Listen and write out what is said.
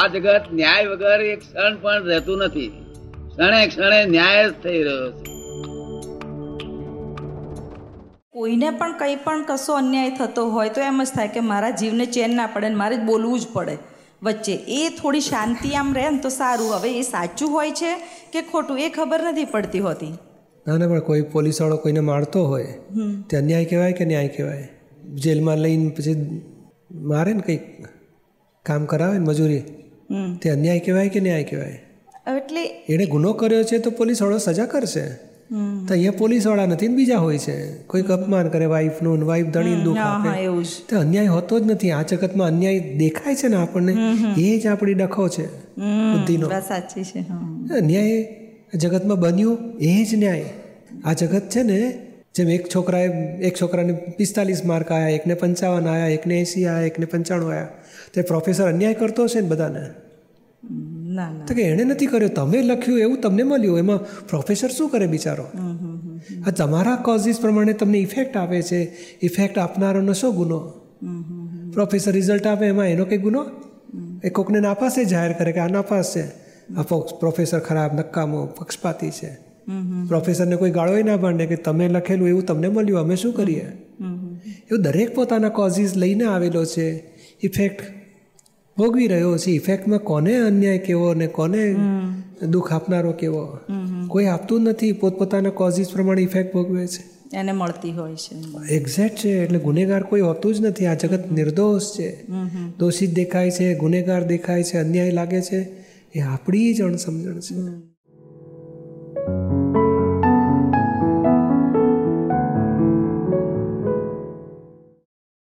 આ જગત ન્યાય વગર એક ક્ષણ પણ રહેતું નથી. ક્ષણે ક્ષણે ન્યાય જ થઈ રહ્યો છે. કોઈને પણ કંઈ પણ કશો અન્યાય થતો હોય તો એમ જ થાય કે મારા જીવને ચેન ના પડે ને મારે જ બોલવું જ પડે. વચ્ચે એ થોડી શાંતિ આમ રહે ને તો સારું. હવે એ સાચું હોય છે કે ખોટું એ ખબર નથી પડતી હોતી. ના ના પણ કોઈ પોલીસવાળો કોઈને મારતો હોય તે અન્યાય કહેવાય કે ન્યાય કહેવાય? જેલમાં લઈને પછી મારે ને કંઈક કામ કરાવે ને મજૂરી? તે અન્યાય કહેવાય કે ન્યાય કહેવાય? એટલે એણે ગુનો કર્યો છે તો પોલીસવાળો સજા કરશે. તો અહીંયા પોલીસવાળા નથી ને બીજા હોય છે? કોઈક અપમાન કરે વાઈફનું ને વાઈફ ધણીને દુઃખ આપે. તો અન્યાય હોતો જ નથી. આ જગતમાં અન્યાય દેખાય છે ને આપણને? એ જ આપણી ડખો છે બુદ્ધિનો. સાચી છે અન્યાય જગતમાં બન્યું એ જ ન્યાય. આ જગત છે ને જેમ એક છોકરાએ એક છોકરાને પિસ્તાલીસ માર્ક આવ્યા એકને પંચાવન આવ્યા એકને એંસી આવ્યા એકને પંચાણું આવ્યા તે પ્રોફેસર અન્યાય કરતો હશે ને બધાને? ના તો કે એણે નથી કર્યો તમે લખ્યું એવું તમને મળ્યું એમાં પ્રોફેસર શું કરે બિચારો? આ તમારા કોઝિસ પ્રમાણે તમને ઇફેક્ટ આપે છે. ઇફેક્ટ આપનારોનો શું ગુનો? પ્રોફેસર રિઝલ્ટ આપે એમાં એનો કંઈ ગુનો? એ કોકને નાપાસે જાહેર કરે કે આ નાપાસ છે. આ પ્રોફેસર ખરાબ નકામો પક્ષપાતી છે. પ્રોફેસરને કોઈ ગાળોય ના ભાંડે કે તમે લખેલું એવું તમને મળ્યું અમે શું કરીએ? એવું દરેક પોતાના કોઝિસ લઈને આવેલો છે. ઇફેક્ટ ભોગવી રહ્યો છે. ઇફેક્ટમાં કોને અન્યાય કેવો ને કોને દુઃખ આપનારો કેવો? કોઈ આપતું નથી. પોતપોતાના કોઝિસ પ્રમાણે ઇફેક્ટ ભોગવે છે. એને મળતી હોય છે. એક્ઝેક્ટ છે. એટલે ગુનેગાર કોઈ હોતું જ નથી. આ જગત નિર્દોષ છે. દોષિત દેખાય છે ગુનેગાર દેખાય છે અન્યાય લાગે છે. એ આપણી જ અણસમજણ છે.